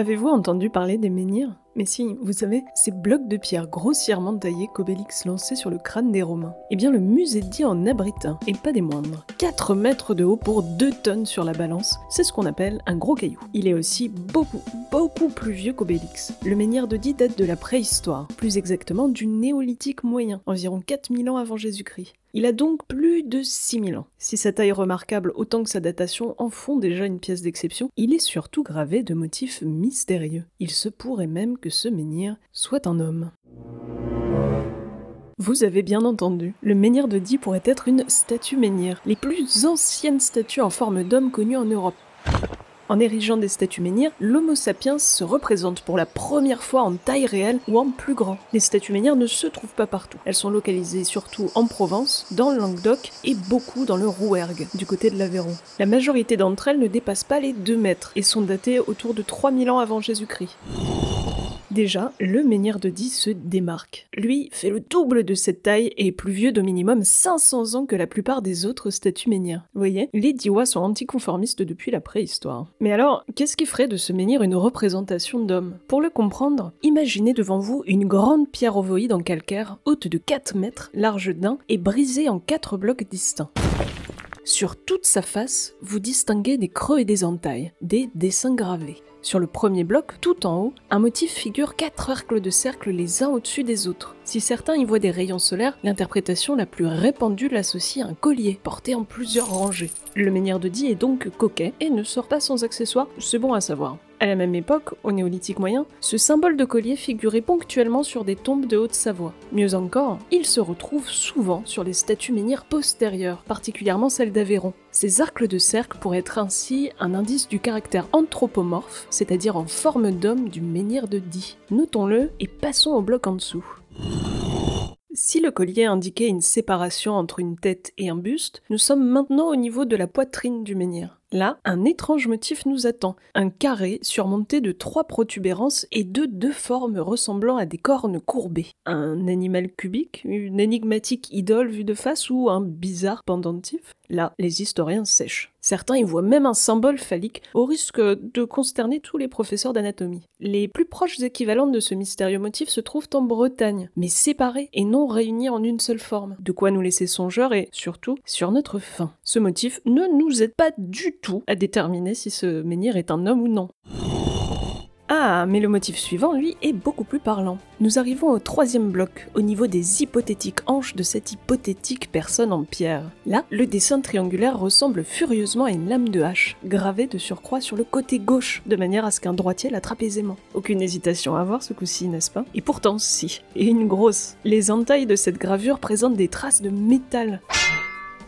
Avez-vous entendu parler des menhirs? Mais si, vous savez, ces blocs de pierre grossièrement taillés qu'Obélix lançait sur le crâne des Romains. Eh bien, le musée dit en abrite un, et pas des moindres. 4 mètres de haut pour 2 tonnes sur la balance, c'est ce qu'on appelle un gros caillou. Il est aussi beaucoup, beaucoup plus vieux qu'Obélix. Le menhir de Die date de la préhistoire, plus exactement du néolithique moyen, environ 4000 ans avant Jésus-Christ. Il a donc plus de 6000 ans. Si sa taille remarquable autant que sa datation en font déjà une pièce d'exception, il est surtout gravé de motifs mystérieux. Il se pourrait même que ce menhir soit un homme. Vous avez bien entendu, le menhir de Die pourrait être une statue menhir, les plus anciennes statues en forme d'homme connues en Europe. En érigeant des statues menhirs, l'Homo sapiens se représente pour la première fois en taille réelle ou en plus grand. Les statues menhirs ne se trouvent pas partout. Elles sont localisées surtout en Provence, dans le Languedoc et beaucoup dans le Rouergue, du côté de l'Aveyron. La majorité d'entre elles ne dépassent pas les 2 mètres et sont datées autour de 3000 ans avant Jésus-Christ. Déjà, le menhir de Die se démarque. Lui fait le double de cette taille et est plus vieux d'au minimum 500 ans que la plupart des autres statues menhirs. Vous voyez, les Diois sont anticonformistes depuis la préhistoire. Mais alors, qu'est-ce qui ferait de ce menhir une représentation d'homme? Pour le comprendre, imaginez devant vous une grande pierre ovoïde en calcaire, haute de 4 mètres, large d'un, et brisée en 4 blocs distincts. Sur toute sa face, vous distinguez des creux et des entailles, des dessins gravés. Sur le premier bloc, tout en haut, un motif figure quatre arcs de cercle les uns au-dessus des autres. Si certains y voient des rayons solaires, l'interprétation la plus répandue l'associe à un collier, porté en plusieurs rangées. Le menhir de Die est donc coquet et ne sort pas sans accessoires, c'est bon à savoir. À la même époque, au néolithique moyen, ce symbole de collier figurait ponctuellement sur des tombes de Haute-Savoie. Mieux encore, il se retrouve souvent sur les statues menhirs postérieures, particulièrement celles d'Aveyron. Ces arcs de cercle pourraient être ainsi un indice du caractère anthropomorphe, c'est-à-dire en forme d'homme du menhir de Die. Notons-le et passons au bloc en dessous. Si le collier indiquait une séparation entre une tête et un buste, nous sommes maintenant au niveau de la poitrine du menhir. Là, un étrange motif nous attend. Un carré surmonté de trois protubérances et de deux formes ressemblant à des cornes courbées. Un animal cubique, une énigmatique idole vue de face ou un bizarre pendentif? Là, les historiens sèchent. Certains y voient même un symbole phallique, au risque de consterner tous les professeurs d'anatomie. Les plus proches équivalents de ce mystérieux motif se trouvent en Bretagne, mais séparés et non réunis en une seule forme. De quoi nous laisser songeurs et, surtout, sur notre faim. Ce motif ne nous aide pas du tout à déterminer si ce menhir est un homme ou non. Ah, mais le motif suivant, lui, est beaucoup plus parlant. Nous arrivons au troisième bloc, au niveau des hypothétiques hanches de cette hypothétique personne en pierre. Là, le dessin triangulaire ressemble furieusement à une lame de hache, gravée de surcroît sur le côté gauche, de manière à ce qu'un droitier l'attrape aisément. Aucune hésitation à voir ce coup-ci, n'est-ce pas? Et pourtant, si. Et une grosse. Les entailles de cette gravure présentent des traces de métal.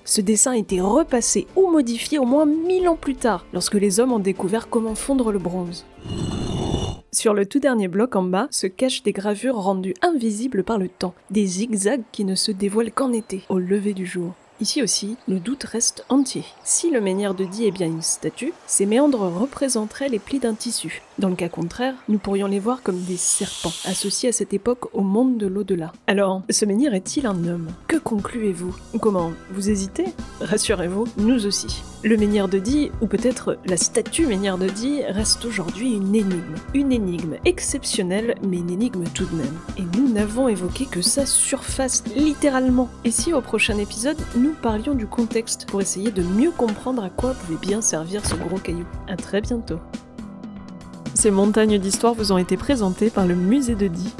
Ce dessin a été repassé ou modifié au moins 1000 ans plus tard, lorsque les hommes ont découvert comment fondre le bronze. Sur le tout dernier bloc en bas se cachent des gravures rendues invisibles par le temps, des zigzags qui ne se dévoilent qu'en été, au lever du jour. Ici aussi, le doute reste entier. Si le menhir de Die est bien une statue, ces méandres représenteraient les plis d'un tissu. Dans le cas contraire, nous pourrions les voir comme des serpents, associés à cette époque au monde de l'au-delà. Alors, ce menhir est-il un homme? Que concluez-vous? Comment Vous hésitez? Rassurez-vous, nous aussi. Le menhir de Die, ou peut-être la statue menhir de Die, reste aujourd'hui une énigme. Une énigme exceptionnelle, mais une énigme tout de même. Et nous n'avons évoqué que sa surface, littéralement. Et si au prochain épisode, nous parlions du contexte pour essayer de mieux comprendre à quoi pouvait bien servir ce gros caillou? À très bientôt. Ces montagnes d'histoire vous ont été présentées par le musée de Die.